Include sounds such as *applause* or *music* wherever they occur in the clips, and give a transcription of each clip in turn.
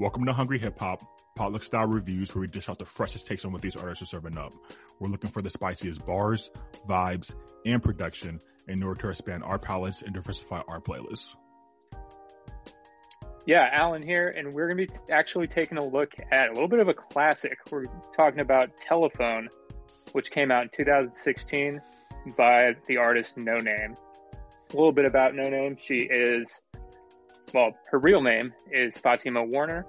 Welcome to Hungry Hip Hop, potluck style reviews where we dish out the freshest takes on what these artists are serving up. We're looking for the spiciest bars, vibes, and production in order to expand our palettes and diversify our playlists. Yeah, Alan here, and we're going to be actually taking a look at a little bit of a classic. We're talking about Telephone, which came out in 2016 by the artist Noname. A little bit about Noname. She is, well, her real name is Fatimah Warner,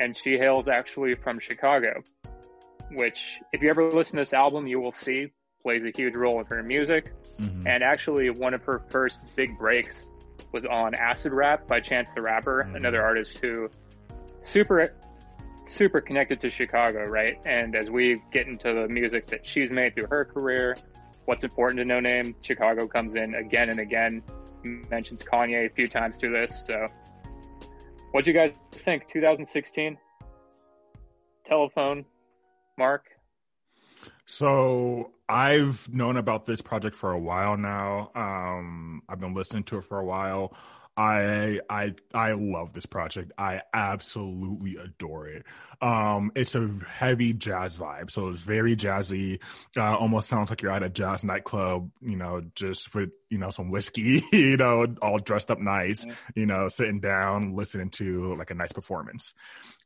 and she hails actually from Chicago, which, if you ever listen to this album, you will see plays a huge role in her music. Mm-hmm. And actually, one of her first big breaks was on Acid Rap by Chance the Rapper, mm-hmm. another artist who super super connected to Chicago, right? And as we get into the music that she's made through her career, what's important to Noname, Chicago comes in again and again. Mentions Kanye a few times through this. So, what do you guys think? 2016 telephone, Mark. So I've known about this project for a while now. Um, I've been listening to it for a while. I I I love this project. I absolutely adore it. Um, it's a heavy jazz vibe, so it's very jazzy. Uh, almost sounds like you're at a jazz nightclub, you know, just with you know some whiskey, *laughs* you know, all dressed up nice, you know, sitting down listening to like a nice performance.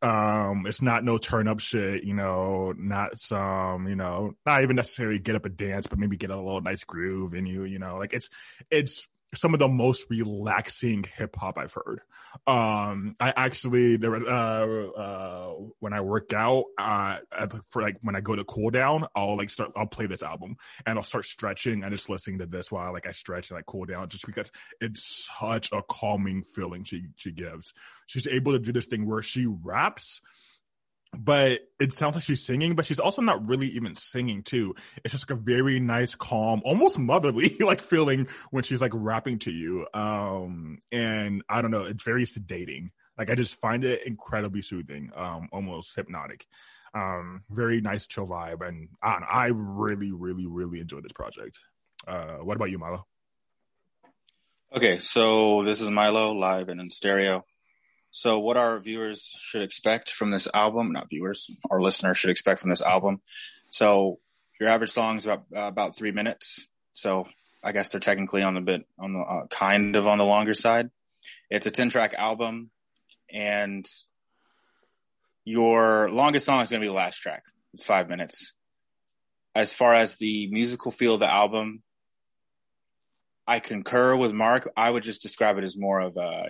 Um, it's not no turn up shit, you know, not some, you know, not even necessarily get up a dance, but maybe get a little nice groove in you, you know, like it's it's some of the most relaxing hip hop I've heard. Um, I actually there uh, uh, when I work out, uh, for like when I go to cool down, I'll like start I'll play this album and I'll start stretching and just listening to this while like I stretch and I cool down just because it's such a calming feeling she she gives. She's able to do this thing where she raps but it sounds like she's singing, but she's also not really even singing too. It's just like a very nice, calm, almost motherly *laughs* like feeling when she's like rapping to you. Um, and I don't know, it's very sedating. Like I just find it incredibly soothing, um, almost hypnotic. Um, very nice chill vibe. And I, I really, really, really enjoy this project. Uh, what about you, Milo? Okay, so this is Milo live and in stereo. So, what our viewers should expect from this album, not viewers, our listeners should expect from this album. So, your average song is about uh, about three minutes. So, I guess they're technically on the bit on the uh, kind of on the longer side. It's a ten track album, and your longest song is going to be the last track. It's five minutes. As far as the musical feel of the album, I concur with Mark. I would just describe it as more of a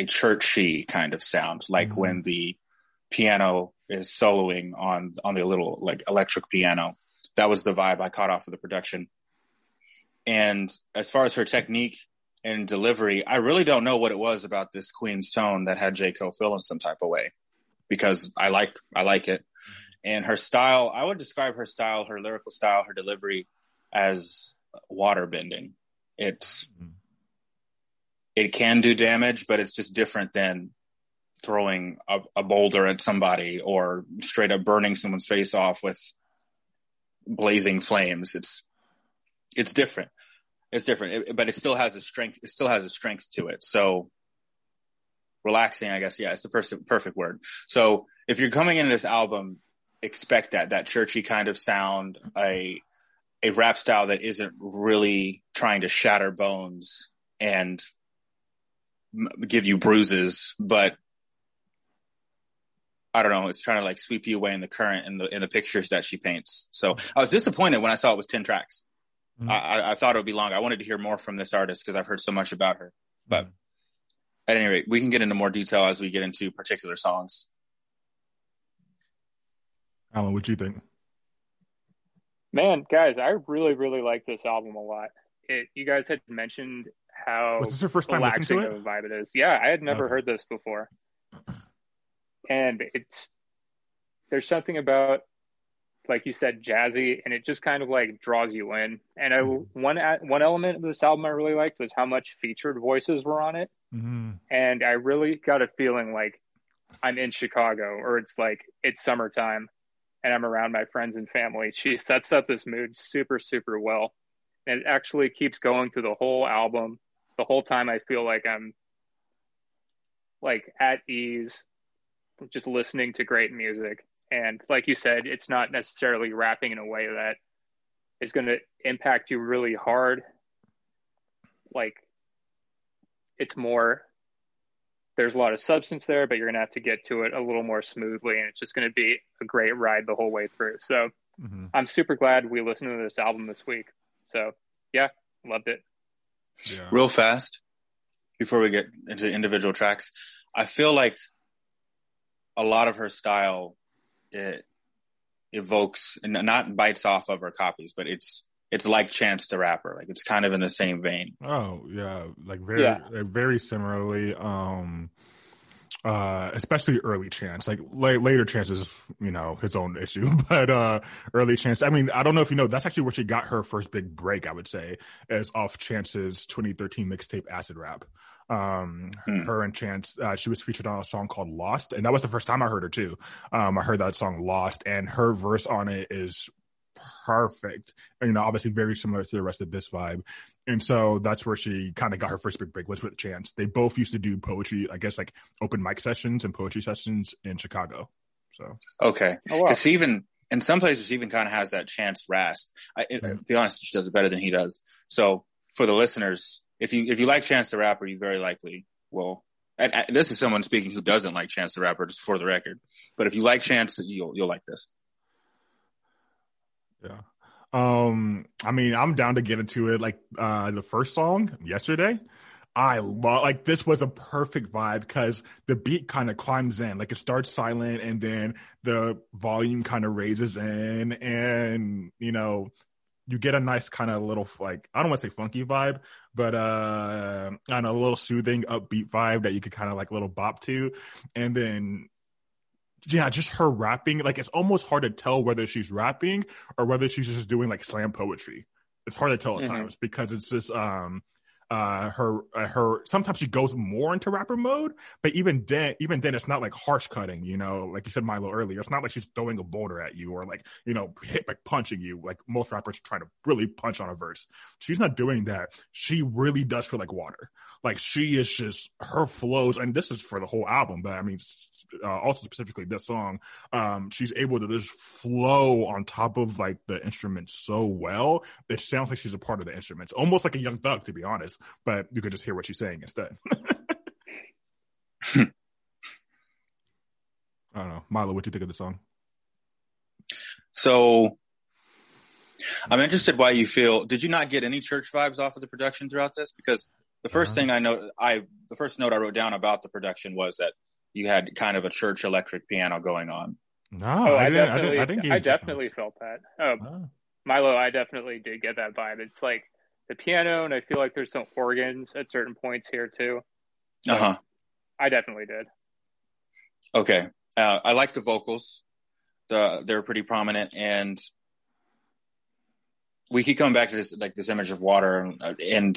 a churchy kind of sound, like mm-hmm. when the piano is soloing on on the little like electric piano. That was the vibe I caught off of the production. And as far as her technique and delivery, I really don't know what it was about this Queen's tone that had J. Cole feel in some type of way, because I like I like it. And her style, I would describe her style, her lyrical style, her delivery as water bending. It's mm-hmm it can do damage, but it's just different than throwing a, a, boulder at somebody or straight up burning someone's face off with blazing flames. It's it's different. It's different, it, but it still has a strength. It still has a strength to it. So relaxing, I guess. Yeah, it's the perfect perfect word. So if you're coming into this album, expect that that churchy kind of sound, a a rap style that isn't really trying to shatter bones and give you bruises, but I don't know. It's trying to like sweep you away in the current in the in the pictures that she paints. So I was disappointed when I saw it was ten tracks. Mm-hmm. I, I, thought it would be long. I wanted to hear more from this artist because I've heard so much about her. But mm-hmm. at any rate, we can get into more detail as we get into particular songs. Alan, what do you think? Man, guys, I really, really like this album a lot. It, you guys had mentioned how was this your first time listening to it? Of a vibe it is. Yeah, I had never okay. heard this before, *clears throat* and it's there's something about like you said jazzy and it just kind of like draws you in and I, mm-hmm. one one element of this album i really liked was how much featured voices were on it mm-hmm. and i really got a feeling like i'm in chicago or it's like it's summertime and i'm around my friends and family she sets up this mood super super well and it actually keeps going through the whole album the whole time I feel like I'm like at ease just listening to great music. And like you said, it's not necessarily rapping in a way that is going to impact you really hard. Like it's more there's a lot of substance there, but you're going to have to get to it a little more smoothly and it's just going to be a great ride the whole way through. So mm-hmm. I'm super glad we listened to this album this week. So yeah, loved it. Yeah. Real fast before we get into individual tracks, I feel like a lot of her style it evokes and not bites off of her copies, but it's it's like Chance the Rapper. Like it's kind of in the same vein. Oh yeah, like very yeah. very similarly. Um, uh, especially early chance. Like late, later chances, you know, his own issue, *laughs* but uh, early chance. I mean, I don't know if you know, that's actually where she got her first big break. I would say, as off Chance's 2013 mixtape Acid Rap. Um, hmm. her and Chance, uh, she was featured on a song called Lost, and that was the first time I heard her too. Um, I heard that song Lost, and her verse on it is perfect. You know, obviously very similar to the rest of this vibe. And so that's where she kind of got her first big break was with Chance. They both used to do poetry, I guess like open mic sessions and poetry sessions in Chicago. So okay, because oh, wow. even in some places she even kind of has that Chance rasp. I, it. To be honest, she does it better than he does. So for the listeners, if you if you like Chance the Rapper, you very likely will. And, and this is someone speaking who doesn't like Chance the Rapper, just for the record. But if you like Chance, you'll you'll like this. Yeah. Um, I mean, I'm down to get into it. Like uh the first song yesterday, I love like this was a perfect vibe because the beat kind of climbs in, like it starts silent and then the volume kind of raises in, and you know, you get a nice kind of little like I don't want to say funky vibe, but uh, on a little soothing, upbeat vibe that you could kind of like a little bop to, and then yeah, just her rapping. Like it's almost hard to tell whether she's rapping or whether she's just doing like slam poetry. It's hard to tell at mm-hmm. times because it's just um uh her uh, her sometimes she goes more into rapper mode but even then even then it's not like harsh cutting you know like you said milo earlier it's not like she's throwing a boulder at you or like you know hit like punching you like most rappers try to really punch on a verse she's not doing that she really does feel like water like she is just her flows and this is for the whole album but i mean uh, also specifically this song, um, she's able to just flow on top of like the instrument so well. It sounds like she's a part of the instruments, almost like a young thug, to be honest. But you could just hear what she's saying instead. *laughs* I don't know, Milo. What do you think of the song? So, I'm interested why you feel. Did you not get any church vibes off of the production throughout this? Because the 1st uh-huh. thing I know, I the first note I wrote down about the production was that you had kind of a church electric piano going on. No, oh, I, I, didn't, definitely, I, didn't, I, definitely felt that. Oh, oh, Milo, I definitely did get that vibe. It's like the piano, and I feel like there's some organs at certain points here too. uh huh. I definitely did. Okay, uh, I like the vocals. The they're pretty prominent, and we keep coming back to this like this image of water, and, and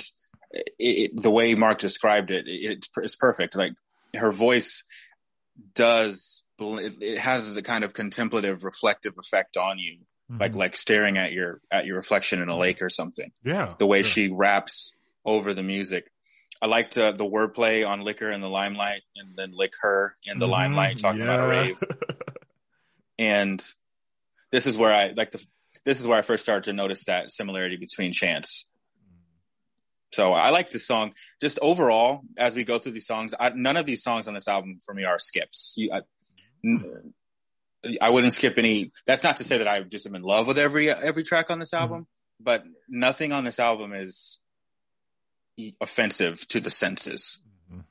it, it, the way Mark described it, it's it's perfect. Like her voice does it has the kind of contemplative reflective effect on you mm-hmm. like like staring at your at your reflection in a lake or something yeah the way sure. she raps over the music i liked uh, the wordplay on liquor in the limelight and then lick her in the mm-hmm. limelight talking yeah. about a rave *laughs* and this is where i like the this is where i first started to notice that similarity between chance so I like this song. Just overall, as we go through these songs, I, none of these songs on this album for me are skips. You, I, I, wouldn't skip any. That's not to say that I just am in love with every every track on this mm-hmm. album, but nothing on this album is offensive to the senses. Mm-hmm.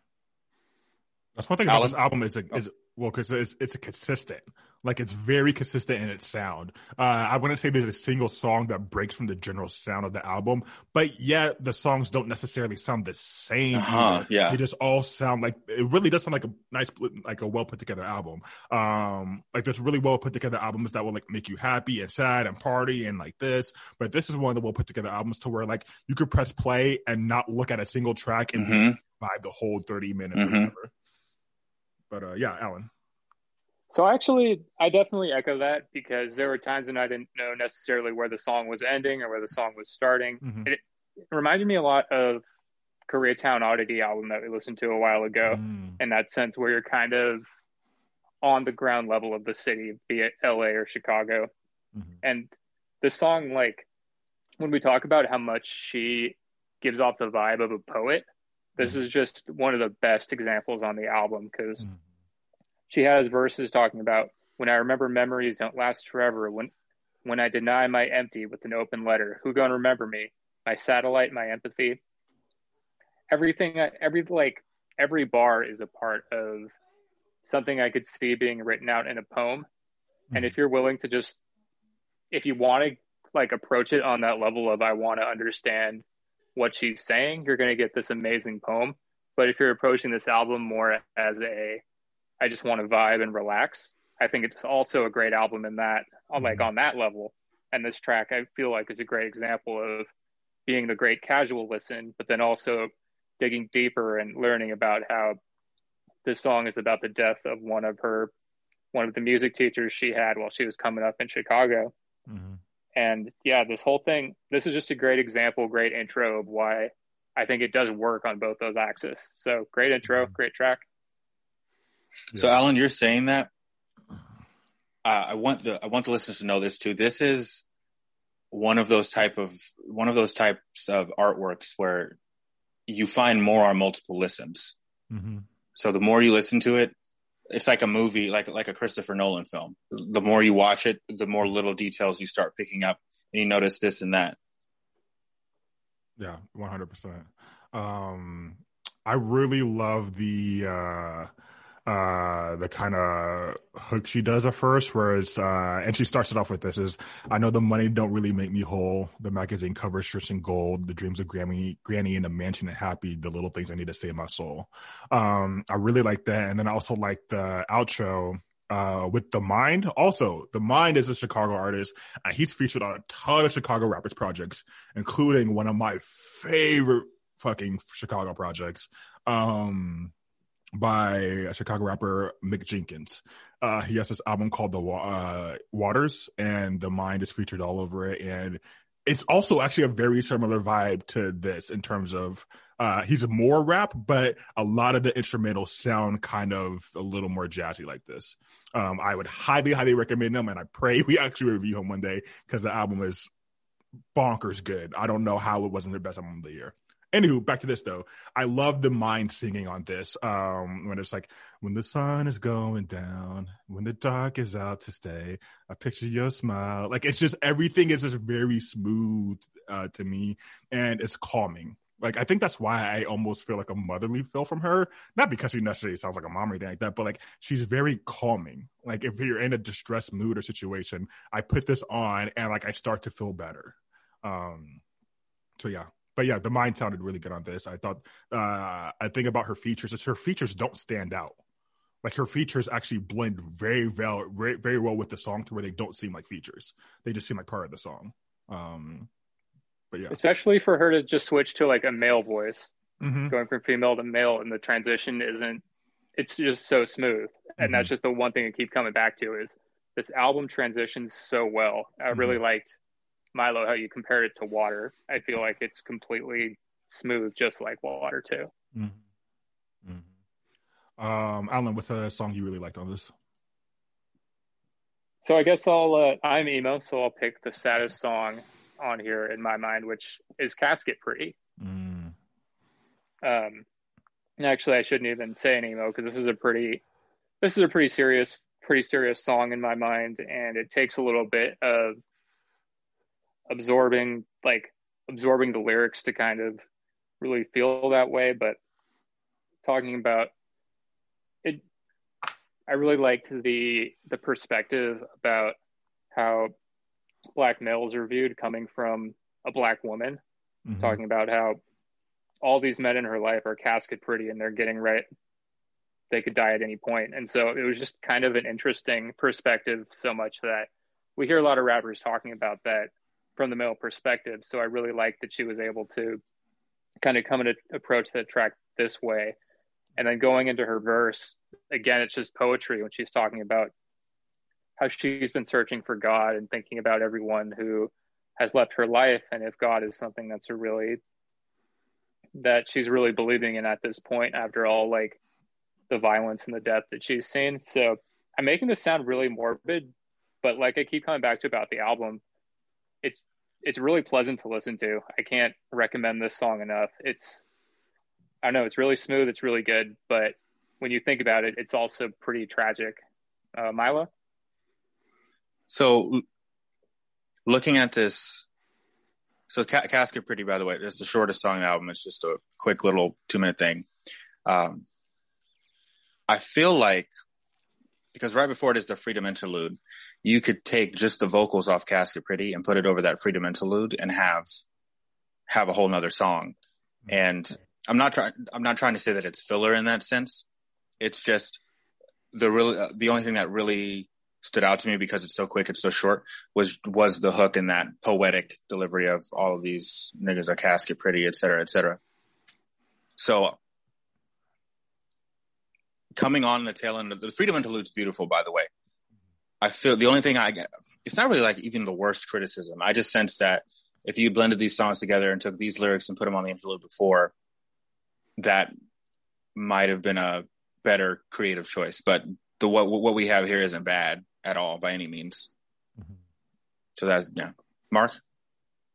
That's one thing about this album is a, is well because it's it's a consistent. Like it's very consistent in its sound. Uh, I wouldn't say there's a single song that breaks from the general sound of the album, but yet the songs don't necessarily sound the same. Uh-huh, yeah, they just all sound like it really does sound like a nice, like a well put together album. Um, like there's really well put together albums that will like make you happy and sad and party and like this, but this is one of the well put together albums to where like you could press play and not look at a single track and mm-hmm. vibe the whole 30 minutes mm-hmm. or whatever. But uh, yeah, Alan. So actually, I definitely echo that because there were times when I didn't know necessarily where the song was ending or where the song was starting. Mm-hmm. It, it, reminded me a lot of Koreatown Oddity album that we listened to a while ago mm. in that sense where you're kind of on the ground level of the city, be it LA or Chicago. Mm-hmm. And the song, like when we talk about how much she gives off the vibe of a poet, this mm-hmm. is just one of the best examples on the album because mm-hmm. She has verses talking about when I remember memories don't last forever. When when I deny my empty with an open letter, who gonna remember me? My satellite, my empathy. Everything, every like every bar is a part of something I could see being written out in a poem. Mm-hmm. And if you're willing to just, if you want to like approach it on that level of I want to understand what she's saying, you're going to get this amazing poem. But if you're approaching this album more as a, I just want to vibe and relax, I think it's also a great album in that, on like mm-hmm. on that level. And this track, I feel like, is a great example of being the great casual listen, but then also digging deeper and learning about how this song is about the death of one of her one of the music teachers she had while she was coming up in Chicago. Mm-hmm. And yeah, this whole thing, this is just a great example, great intro of why I think it does work on both those axes. So great intro, mm-hmm. great track. So Alan, you're saying that. Uh, I want the I want the listeners to know this too. This is one of those type of one of those types of artworks where you find more on multiple listens. Mm-hmm. So the more you listen to it, it's like a movie, like like a Christopher Nolan film. The more you watch it, the more little details you start picking up, and you notice this and that. Yeah, one hundred percent. Um, I really love the uh, uh the kind of hook she does at first where it's uh and she starts it off with this is i know the money don't really make me whole. The magazine cover strips in gold the dreams of granny granny in a mansion and happy the little things i need to save my soul. Um i really like that and then i also like the outro uh, with theMIND. Also theMIND is a chicago artist and he's featured on a ton of chicago rappers projects including one of my favorite fucking chicago projects. Um by Chicago rapper Mick Jenkins. Uh, he has this album called The uh, Waters, and theMIND is featured all over it. And it's also actually a very similar vibe to this in terms of uh, he's more rap, but a lot of the instrumentals sound kind of a little more jazzy like this. Um, I would highly, highly recommend him, and I pray *laughs* we actually review him one day because the album is bonkers good. I don't know how it wasn't the best album of the year. Anywho, back to this though. I love theMIND singing on this. Um, when it's like, when the sun is going down, when the dark is out to stay, I picture your smile. Like it's just everything is just very smooth uh, to me, and it's calming. Like I think that's why I almost feel like a motherly feel from her. Not because she necessarily sounds like a mom or anything like that, but like she's very calming. Like if you're in a distressed mood or situation, I put this on and like I start to feel better. Um, so yeah, but yeah, theMIND sounded really good on this. I thought uh, I think about her features is her features don't stand out. Like her features actually blend very well, very, very well with the song to where they don't seem like features. They just seem like part of the song. Um, but yeah, especially for her to just switch to like a male voice, mm-hmm. going from female to male, and the transition isn't. It's just so smooth, and mm-hmm. that's just the one thing I keep coming back to is this album transitions so well. I really mm-hmm. liked Milo, how you compared it to water. I feel like it's completely smooth, just like water too. Mm-hmm. Mm-hmm. Um, Alan, what's a song you really liked on this? So I guess I'll. Uh, I'm emo, so I'll pick the saddest song on here in my mind, which is "Casket Pretty." Mm. Um, actually, I shouldn't even say an emo because this is a pretty, this is a pretty serious, pretty serious song in my mind, and it takes a little bit of absorbing like absorbing the lyrics to kind of really feel that way but talking about it i really liked the the perspective about how black males are viewed coming from a black woman mm-hmm. talking about how all these men in her life are casket pretty and they're getting right they could die at any point and so it was just kind of an interesting perspective so much that we hear a lot of rappers talking about that from the male perspective. So I really like that she was able to kind of come and approach that track this way. And then going into her verse, again, it's just poetry when she's talking about how she's been searching for God and thinking about everyone who has left her life. And if God is something that's a really, that she's really believing in at this point after all, like the violence and the death that she's seen. So I'm making this sound really morbid, but like I keep coming back to about the album, it's it's really pleasant to listen to. I can't recommend this song enough. It's I don't know, it's really smooth, it's really good, but when you think about it, it's also pretty tragic. Uh, Milo? So looking at this so Ca- Casket Pretty, by the way, it's the shortest song on the album. It's just a quick little two minute thing. Um, I feel like because right before it is the Freedom Interlude, you could take just the vocals off Casket Pretty and put it over that Freedom Interlude and have have a whole nother song. And I'm not trying I'm not trying to say that it's filler in that sense. It's just the really uh, the only thing that really stood out to me because it's so quick, it's so short, was was the hook and that poetic delivery of all of these niggas are casket pretty, et cetera, et cetera. So coming on the tail end of the freedom interlude's beautiful, by the way. I feel the only thing I get, it's not really like even the worst criticism. I just sense that if you blended these songs together and took these lyrics and put them on the interlude before, that might have been a better creative choice. But the what what we have here isn't bad at all by any means. Mm-hmm. So that's yeah, Mark.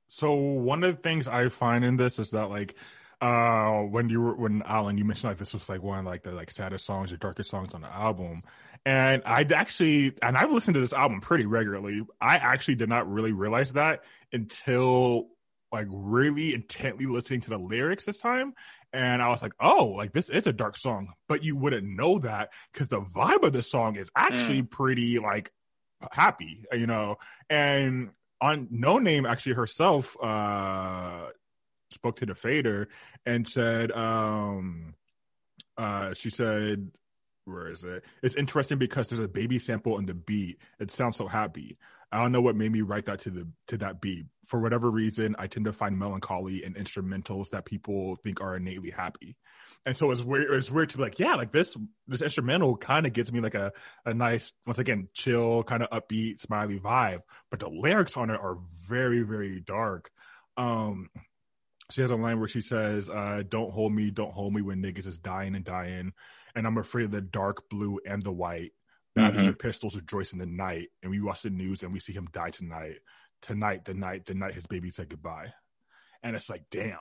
So one of the things I find in this is that like uh when you were when Alan you mentioned like this was like one of like the like saddest songs or darkest songs on the album and I'd actually and I've listened to this album pretty regularly. I actually did not really realize that until like really intently listening to the lyrics this time. And I was like oh like this is a dark song. But you wouldn't know that because the vibe of the song is actually mm. pretty like happy you know? And on Noname, actually herself uh spoke to the fader and said, um, uh, she said, where is it? It's interesting because there's a baby sample in the beat. It sounds so happy. I don't know what made me write that to the to that beat. For whatever reason, I tend to find melancholy in instrumentals that people think are innately happy. And so it's weird. It's weird to be like, yeah, like this this instrumental kind of gives me like a a nice, once again, chill, kind of upbeat, smiley vibe. But the lyrics on it are very, very dark. Um, she has a line where she says, uh, "Don't hold me, don't hold me when niggas is dying and dying, and I'm afraid of the dark blue and the white. That mm-hmm. pistols rejoice in the night, and we watch the news and we see him die tonight, tonight, the night, the night his baby said goodbye." And it's like, damn,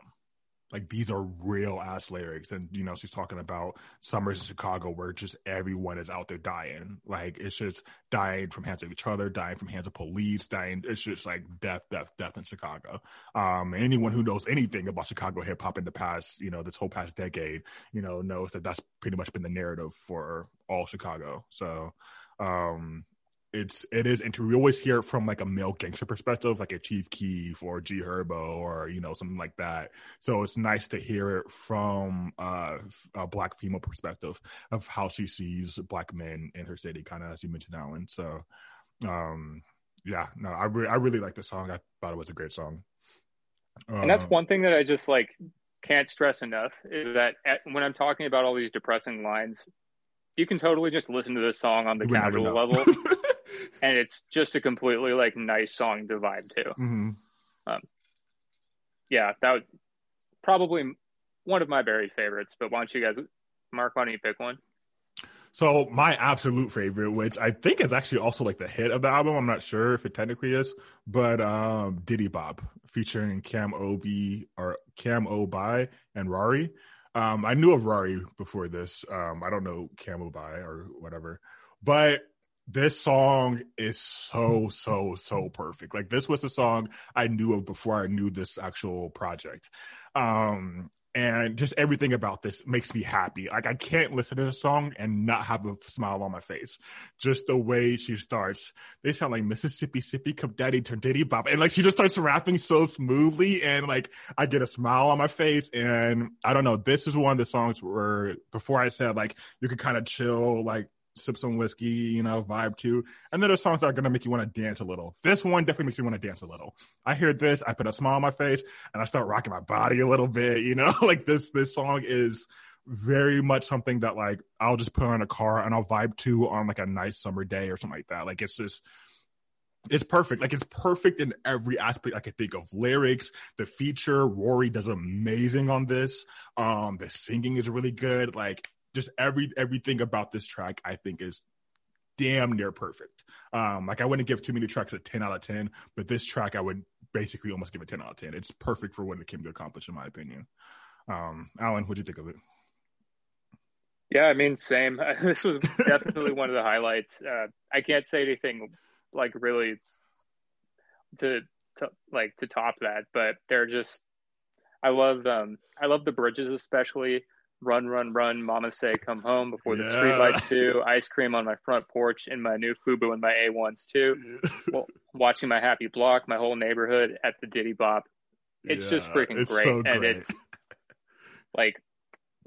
like these are real ass lyrics and you know she's talking about summers in chicago where just everyone is out there dying. Like it's just dying from hands of each other dying from hands of police dying it's just like death death death in chicago. Um anyone who knows anything about chicago hip-hop in the past you know this whole past decade you know knows that that's pretty much been the narrative for all chicago. So um it's it is and we always hear it from like a male gangster perspective like a chief keef or g herbo or you know something like that. So it's nice to hear it from uh, a black female perspective of how she sees black men in her city kind of as you mentioned alan. So um yeah no i, re- I really like the song. I thought it was a great song. And that's um, one thing that i just like can't stress enough is that at, when i'm talking about all these depressing lines you can totally just listen to this song on the casual level *laughs* and it's just a completely like nice song to vibe to. Mm-hmm. Um, yeah, that was probably one of my buried favorites. But why don't you guys, Mark? Why don't you pick one? So my absolute favorite, which I think is actually also like the hit of the album. I'm not sure if it technically is, but um, Diddy Bop featuring Cam O'bi or Cam O'bi and Raury. Um, I knew of Raury before this. Um, I don't know Cam O'bi or whatever, but this song is so so so perfect. Like this was a song i knew of before i knew this actual project. Um and just everything about this makes me happy. Like i can't listen to the song and not have a smile on my face. Just the way she starts. They sound like mississippi sippy cup daddy turn diddy bop. And like she just starts rapping so smoothly and like i get a smile on my face. And i don't know this is one of the songs where before i said like you could kind of chill like sip some whiskey, you know, vibe to. And then there's songs that are gonna make you want to dance a little. This one definitely makes me want to dance a little. I hear this, I put a smile on my face, and I start rocking my body a little bit. You know, *laughs* like this this song is very much something that like I'll just put on a car and I'll vibe to on like a nice summer day or something like that. Like it's just it's perfect. Like it's perfect in every aspect I could think of. Lyrics, the feature, Raury does amazing on this. Um, the singing is really good. Like just every everything about this track I think is damn near perfect. Um, like I wouldn't give too many tracks a 10 out of 10, but this track I would basically almost give a 10 out of 10. It's perfect for what it came to accomplish, in my opinion. Um, Alan, what'd you think of it? Yeah, I mean, same. *laughs* this was definitely one of the highlights. Uh, I can't say anything like really to, to like to top that, but they're just. I love um I love the bridges especially. Run, run, run, mama say come home before the Yeah. streetlights too. Ice cream on my front porch in my new Fubu and my A1s too. Well, watching my happy block, my whole neighborhood at the Diddy Bop. It's just freaking it's great. so And it's like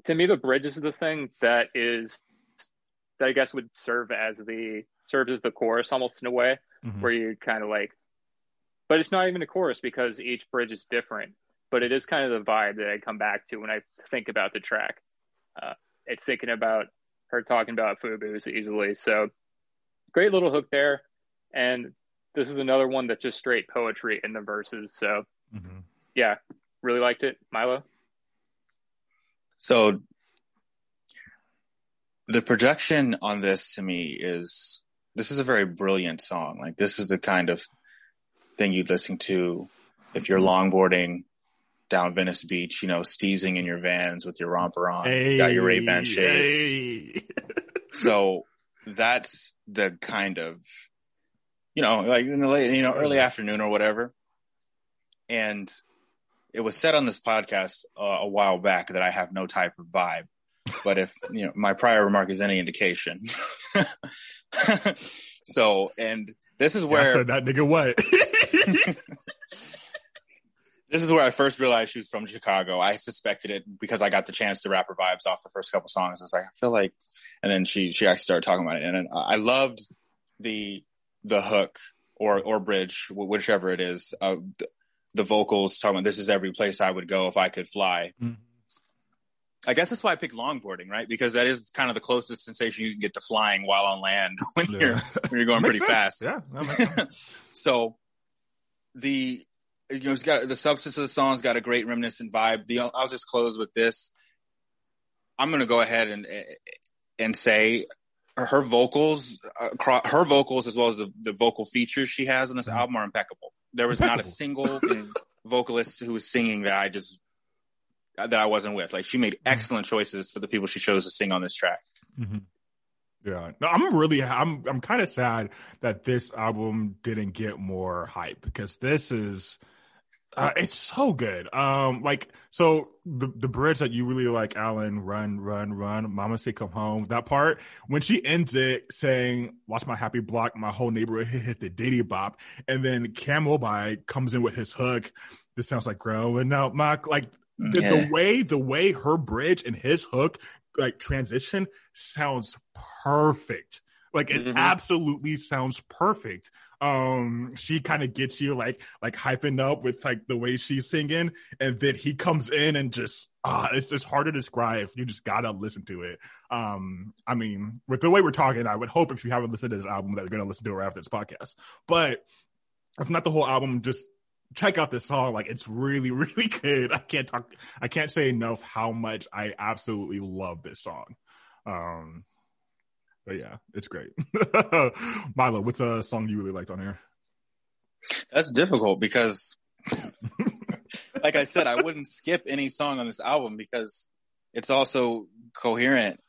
to me the bridge is the thing that is that I guess would serve as the serves as the chorus almost in a way Mhm. where you kind of like but it's not even a chorus because each bridge is different but it is kind of the vibe that I come back to when I think about the track. Uh, it's thinking about her talking about Fubu's easily. So great little hook there. And this is another one that's just straight poetry in the verses. So Mhm. yeah really liked it. Milo? So the projection on this to me is this is a very brilliant song. Like this is the kind of thing you'd listen to if you're longboarding down Venice Beach, you know, steezing in your vans with your romper on, hey, got your Ray Ban shades. hey. So that's the kind of, you know, like in the late, you know, early afternoon or whatever. And it was said on this podcast uh, a while back that I have no type of vibe. But if, *laughs* you know, my prior remark is any indication. *laughs* so, and this is Yeah, I where, said that nigga what? *laughs* this is where I first realized she was from Chicago. I suspected it because I got the Chance the Rapper vibes off the first couple songs. I was like, I feel like, and then she she actually started talking about it, and I loved the the hook or or bridge, whichever it is, uh, the, vocals talking about this is every place I would go if I could fly. Mhm. I guess that's why I picked longboarding, right? Because that is kind of the closest sensation you can get to flying while on land *laughs* when Yeah. you're when you're going pretty sense. fast. Yeah, that makes *laughs* sense. so the you know it's got the substance of the song's got a great reminiscent vibe. The I'll just close with this. I'm gonna go ahead and and say her vocals, uh, her vocals as well as the, the vocal features she has on this album are impeccable. There was not a single *laughs* vocalist who was singing that I just that I wasn't with. Like she made excellent choices for the people she chose to sing on this track. Mhm. Yeah, no, I'm really, I'm, I'm kind of sad that this album didn't get more hype because this is, uh, it's so good. Um, like, so the the bridge that you really like, Alan, run, run, run, Mama say come home. That part when she ends it saying, "Watch my happy block, my whole neighborhood hit, the Diddy bop," and then Cam O'bi comes in with his hook. This sounds like growing up, my like the, Yeah. the way the way her bridge and his hook like transition sounds perfect. Like it Mhm. absolutely sounds perfect. Um, she kind of gets you like like hyping up with like the way she's singing, and then he comes in and just ah, it's it's hard to describe. You just gotta listen to it. Um, I mean, with the way we're talking, I would hope if you haven't listened to this album that you're gonna listen to it right after this podcast. But if not the whole album, just check out this song. Like it's really, *laughs* really good. I can't talk. I can't say enough how much I absolutely love this song. Um, but yeah, it's great. *laughs* Milo, what's a song you really liked on here? That's difficult because, *laughs* like I said, I wouldn't skip any song on this album because it's also coherent.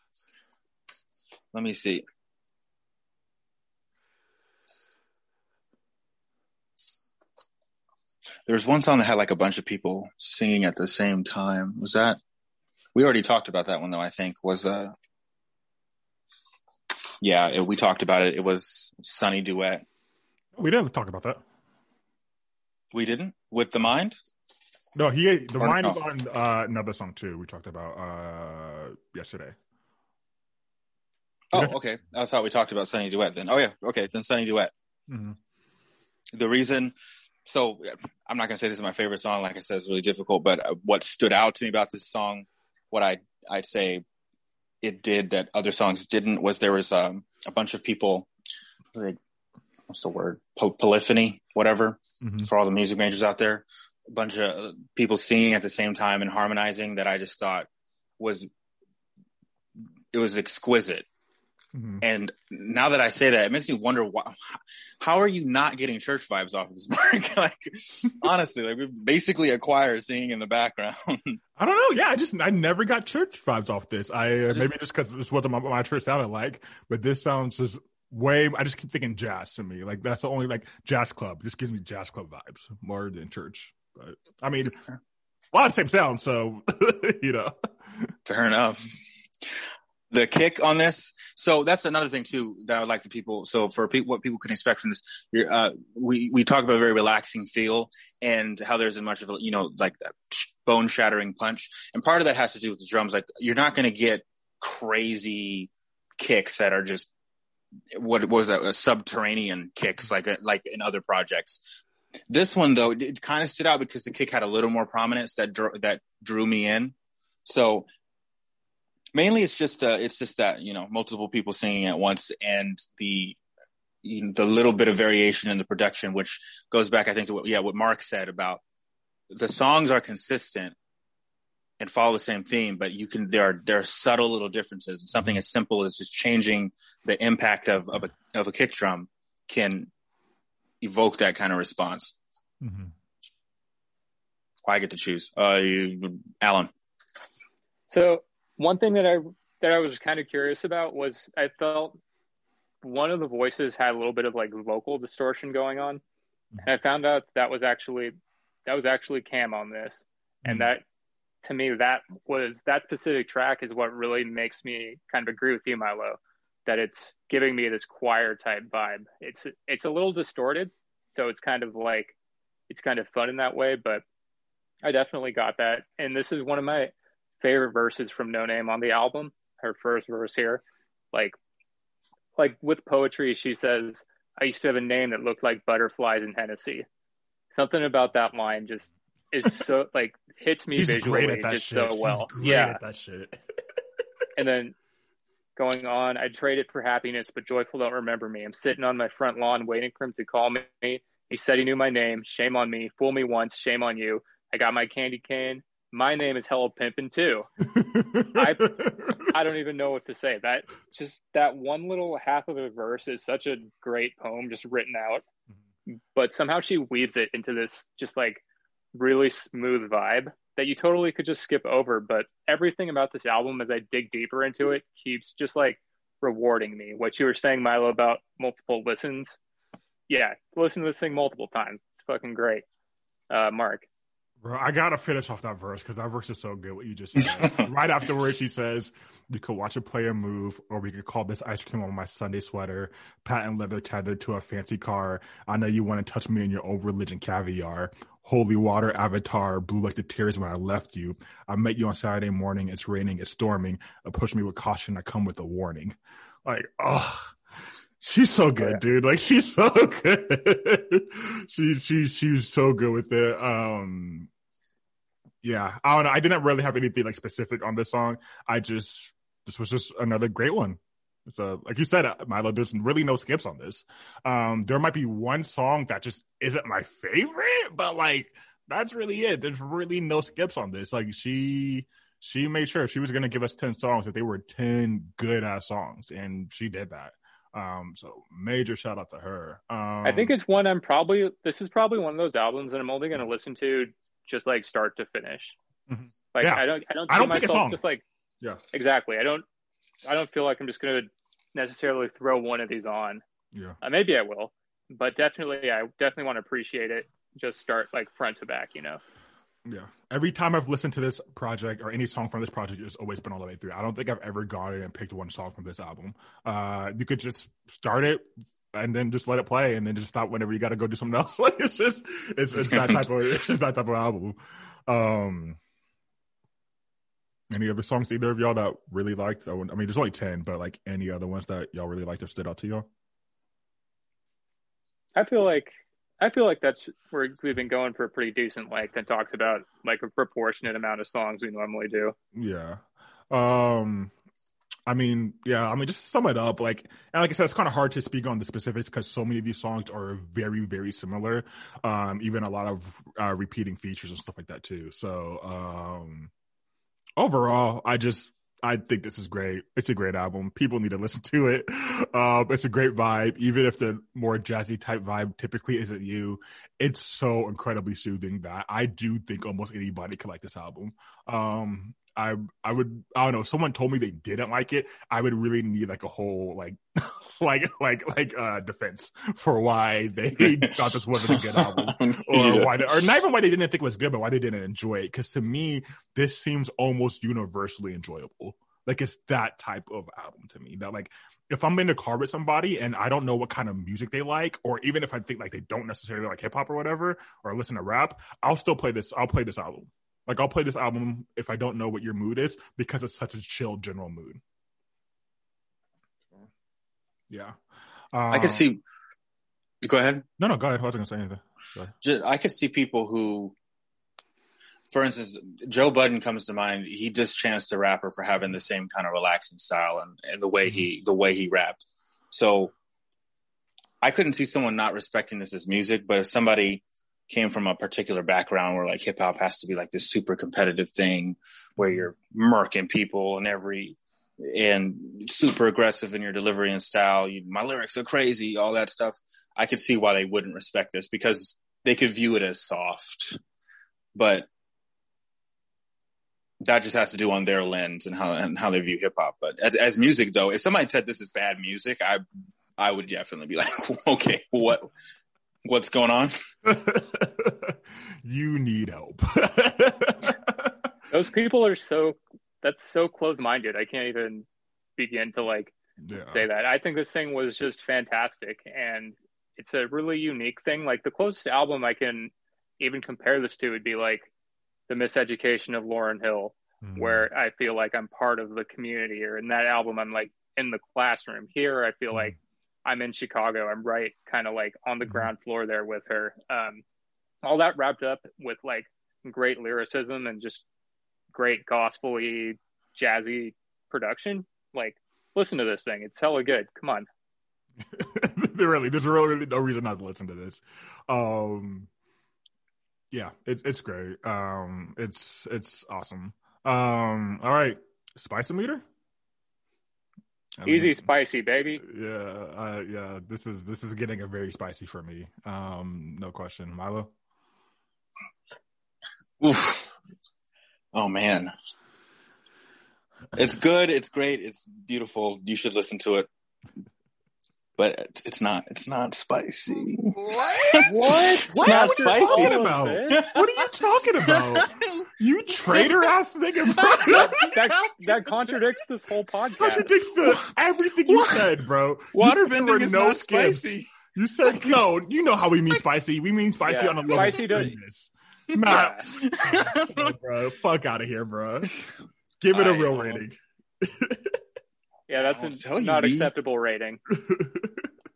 Let me see. There was one song that had like a bunch of people singing at the same time. Was that? We already talked about that one though. I think was uh. Yeah, it, we talked about it. It was Sunny Duet. We didn't talk about that. We didn't with theMIND. No, he the Or- mind is oh. on uh, another song too. We talked about uh, yesterday. Oh, okay. I thought we talked about Sunny Duet then. Oh yeah, okay. Then Sunny Duet. Mhm. The reason, so I'm not gonna say this is my favorite song. Like I said, it's really difficult. But uh, what stood out to me about this song, what I I'd say it did that other songs didn't, was there was um, a bunch of people. Like, what's the word? Po- polyphony, whatever. Mhm. For all the music majors out there, a bunch of uh, people singing at the same time and harmonizing that I just thought was it was exquisite Mm-hmm. And now that I say that, it makes me wonder why, how are you not getting church vibes off of this *laughs* mark? like, honestly, like we basically a choir singing in the background. *laughs* I don't know. Yeah, I just I never got church vibes off this. I, uh, just, maybe just because this wasn't what my church sounded like, but this sounds just way. I just keep thinking jazz to me. Like that's the only like jazz club. Just gives me jazz club vibes more than church. But I mean, a lot of the same sound. So *laughs* you know, fair enough the kick on this. So that's another thing too that I would like the people. So for people, what people can expect from this, uh, we we talk about a very relaxing feel and how there's a much of a you know like bone shattering punch, and part of that has to do with the drums. Like you're not going to get crazy kicks that are just what was that, a subterranean kicks like a, like in other projects. This one though, it, it kind of stood out because the kick had a little more prominence that dr- that drew me in. So mainly it's just uh, it's just that you know multiple people singing at once and the you know, the little bit of variation in the production, which goes back, I think, to what yeah what Mark said about the songs are consistent and follow the same theme, but you can there are there are subtle little differences. Something as simple as just changing the impact of of a of a kick drum can evoke that kind of response. Mm-hmm. I get to choose. Uh, you, Alan. So one thing that I that I was kind of curious about was I felt one of the voices had a little bit of like vocal distortion going on, mm-hmm. and I found out that was actually that was actually Cam on this, mm-hmm. and that to me that was that specific track is what really makes me kind of agree with you, Milo, that it's giving me this choir type vibe. It's it's a little distorted, so it's kind of like it's kind of fun in that way, but I definitely got that, and this is one of my favorite verses from Noname on the album. Her first verse here, like, like with poetry, she says, "I used to have a name that looked like butterflies in Hennessy." Something about that line just is *laughs* so like hits me He's visually great at that just shit. so well. Great yeah, at that shit. *laughs* and then going on, I traded it for happiness, but joyful don't remember me. I'm sitting on my front lawn waiting for him to call me. He said he knew my name. Shame on me. Fool me once. Shame on you. I got my candy cane my name is Hello Pimpin' too. *laughs* I I don't even know what to say. That just that one little half of a verse is such a great poem just written out. Mm-hmm. But somehow she weaves it into this just like really smooth vibe that you totally could just skip over. But everything about this album as I dig deeper into it keeps just like rewarding me. What you were saying, Milo, about multiple listens. Yeah, listen to this thing multiple times. It's fucking great. Uh, Mark. Bro, I gotta finish off that verse because that verse is so good. What you just said. *laughs* right afterwards, she says, "You could watch a player move, or we could call this ice cream on my Sunday sweater, patent leather tethered to a fancy car. I know you want to touch me in your old religion caviar, holy water avatar, blue like the tears when I left you. I met you on Saturday morning. It's raining, it's storming. Approach me with caution. I come with a warning. Like, oh." She's so good, yeah. dude. Like she's *laughs* so good. she she she's so good with it. Um yeah, I don't know. I didn't really have anything like specific on this song. I just this was just another great one. So, like you said, uh, Milo, there's really no skips on this. Um, there might be one song that just isn't my favorite, but like that's really it. There's really no skips on this. Like she she made sure she was gonna give us ten songs that they were ten good ass songs, and she did that. Um, so major shout out to her. Um, I think it's one I'm probably this is probably one of those albums that I'm only going to listen to just like start to finish. Mm-hmm. Like yeah. I don't I don't I don't myself just like yeah exactly. I don't I don't feel like I'm just going to necessarily throw one of these on. Yeah, uh, maybe I will, but definitely I definitely want to appreciate it. Just start like front to back, you know. Yeah. Every time I've listened to this project or any song from this project, it's always been all the way through. I don't think I've ever gone in and picked one song from this album. Uh, you could just start it and then just let it play and then just stop whenever you got to go do something else. *laughs* Like it's just, it's, it's that type of, it's that type of album. Um, any other songs either of y'all that really liked? I mean, there's only 10, but like any other ones that y'all really liked or stood out to y'all? I feel like I feel like that's where we've been going for a pretty decent length and talked about like a proportionate amount of songs we normally do. Yeah. Um I mean, yeah, I mean, just to sum it up, like, and like I said, it's kind of hard to speak on the specifics because so many of these songs are very, very similar. Um, even a lot of uh, repeating features and stuff like that too. So, um, overall, I just, I think this is great. It's a great album. People need to listen to it. Um, it's a great vibe, even if the more jazzy type vibe typically isn't you. It's so incredibly soothing that I do think almost anybody could like this album. Um, I I would I don't know. If someone told me they didn't like it, I would really need like a whole like *laughs* like like like uh defense for why they *laughs* thought this wasn't a good album *laughs* or why they, or not even why they didn't think it was good, but why they didn't enjoy it. Because to me, this seems almost universally enjoyable. Like it's that type of album to me. That like if I'm in the car with somebody and I don't know what kind of music they like, or even if I think like they don't necessarily like hip hop or whatever, or listen to rap, I'll still play this. I'll play this album. Like I'll play this album if I don't know what your mood is because it's such a chill general mood. Yeah. Um, I could see. Go ahead. No, no, go ahead. I wasn't gonna say anything. Just, I could see people who, for instance, Joe Budden comes to mind. He just Chance the Rapper for having the same kind of relaxing style and, and the way mm-hmm. he the way he rapped. So I couldn't see someone not respecting this as music, but if somebody came from a particular background where like hip hop has to be like this super competitive thing where you're murking people and every and super aggressive in your delivery and style. You, my lyrics are crazy, all that stuff. I could see why they wouldn't respect this because they could view it as soft, but that just has to do on their lens and how and how they view hip hop. But as as music though, if somebody said this is bad music, I I would definitely be like, *laughs* okay, what what's going on? *laughs* *laughs* you need help. *laughs* Those people are so that's so close minded. I can't even begin to like yeah. say that. I think this thing was just fantastic and it's a really unique thing. Like the closest album I can even compare this to would be like the miseducation of Lauryn Hill, mm-hmm. where I feel like I'm part of the community or in that album I'm like in the classroom. Here I feel mm-hmm. like I'm in Chicago. I'm right kind of like on the mm-hmm. ground floor there with her. Um, all that wrapped up with like great lyricism and just great gospel-y, jazzy production. Like, listen to this thing. It's hella good. Come on. *laughs* there really, there's really no reason not to listen to this. Um, yeah, it, it's great. Um, it's it's awesome. Um, all right, spicy meter. I mean, Easy spicy, baby. Yeah, uh, yeah. This is this is getting a very spicy for me. Um, no question, Milo. Oof. Oh man. It's good, it's great, it's beautiful. You should listen to it. But it's not it's not spicy. What? what? *laughs* It's what? not what spicy. About? what are you talking about? *laughs* you *laughs* traitor ass nigga. that, *laughs* that, contradicts this whole podcast. Contradicts the everything you said, bro. Waterbending is no not spicy. You said no. You know how we mean spicy. We mean spicy yeah. on a level. Spicy does. Nah, bro, fuck out of here, bro. Give it a real rating. yeah, that's a not acceptable rating. *laughs*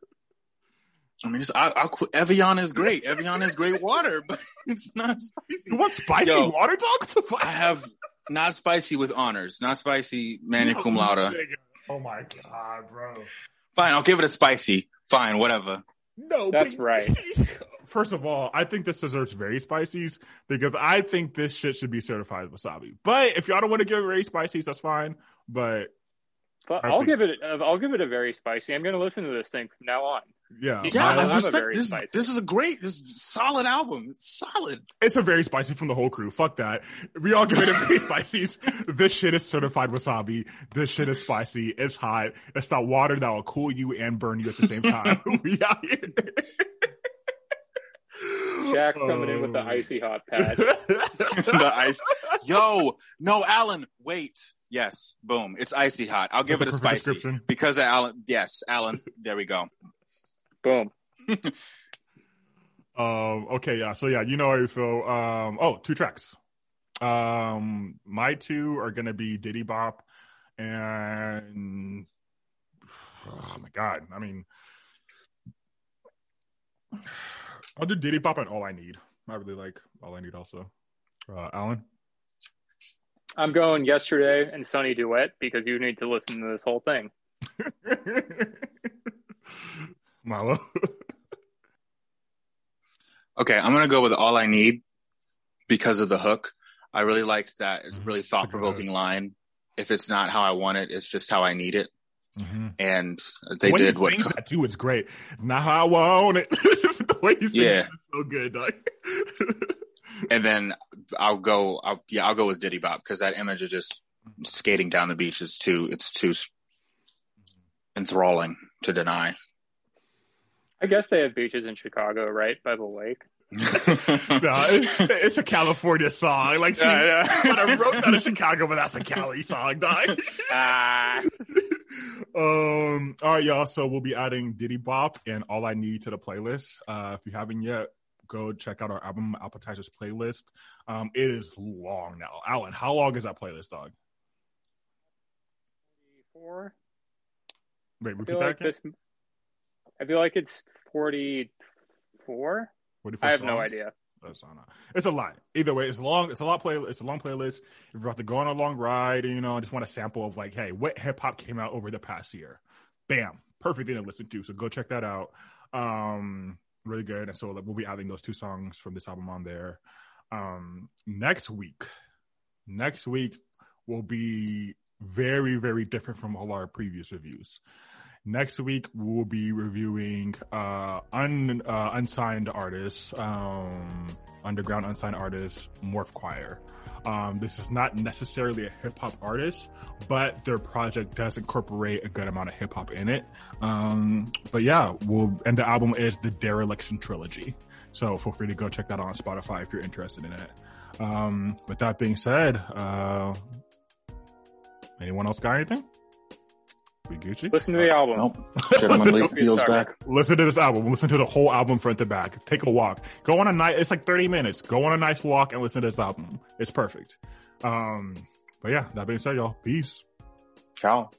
I mean, I, I, Evian is great. Evian is great water, but *laughs* it's not spicy. You want spicy Yo, water, dog? I have not spicy with honors, not spicy magna cum laude. Oh my god, bro. Fine, I'll give it a spicy. Fine, whatever. No, that's right. *laughs* first of all, I think this deserves very spices because I think this shit should be certified wasabi. But if y'all don't want to give it very spices, that's fine. But but I'll think... give it. I'll give it a very spicy. I'm going to listen to this thing from now on. Yeah, yeah. I, I respect, this, this, is a great, this is solid album. It's solid. It's a very spicy from the whole crew. Fuck that. We all give it a *laughs* very spicy. This shit is certified wasabi. This shit is spicy. It's hot. It's that water that will cool you and burn you at the same time. *laughs* we out here. Jack coming in with the oh. icy hot pad. *laughs* the ice. Yo, no, Alan, wait. Yes, boom. It's icy hot. I'll give it a spicy because of Alan. Yes, Alan. There we go. Boom. *laughs* um. Okay. Yeah. So yeah, you know how you feel. Um. Oh, two tracks. Um. My two are gonna be Diddy Bop and. Oh my god. I mean. I'll do Diddy Bop and All I Need. I really like All I Need also. Uh, Alan? I'm going yesterday and Sunny Duet because you need to listen to this whole thing. *laughs* Milo. *laughs* okay, I'm gonna go with All I Need because of the hook. I really liked that really thought provoking line. if it's not how I want it, it's just how I need it. Mm-hmm. And they when did he what. sings *laughs* that too, it's great. Not how I want it. *laughs* The way he sings Yeah. it is so good. Dog. And then I'll go. I'll, yeah, I'll go with Diddy Bop because that image of just skating down the beach is too. It's too enthralling to deny. I guess they have beaches in Chicago, right by the lake. *laughs* no, it's, it's a California song. Like she, Yeah, yeah. I wrote that in Chicago, but that's a Cali song, dog. Ah, *laughs* *laughs* um, all right, y'all. So we'll be adding Diddy Bop and All I Need to the playlist. Uh, if you haven't yet, go check out our album appetizers playlist. Um, it is long now. Alan, how long is that playlist, dog? four. Wait, repeat that like again. this. I feel like it's forty-four. 44 I have no idea. It's a lot. Either way, it's long. It's a lot play. It's a long playlist. If you're about to go on a long ride, and you know, I just want a sample of like, hey, what hip hop came out over the past year? Bam, perfect thing to listen to. So go check that out. Um, really good. And so like, we'll be adding those two songs from this album on there. Um, next week, next week will be very, very different from all our previous reviews. Next week we'll be reviewing uh, un, uh unsigned artists, um, underground unsigned artists, Morph Choir. Um, this is not necessarily a hip hop artist, but their project does incorporate a good amount of hip hop in it. Um, but yeah, we'll and the album is the Dereliction Trilogy. So feel free to go check that out on Spotify if you're interested in it. Um, with that being said, uh, anyone else got anything? We Gucci? Listen to the album. Nope. *laughs* Gentlemen, leave the back. Listen to this album. Listen to the whole album front to back. Take a walk. Go on a night. It's like 30 minutes. Go on a nice walk and listen to this album. It's perfect. Um, but yeah, that being said, y'all, peace. Ciao.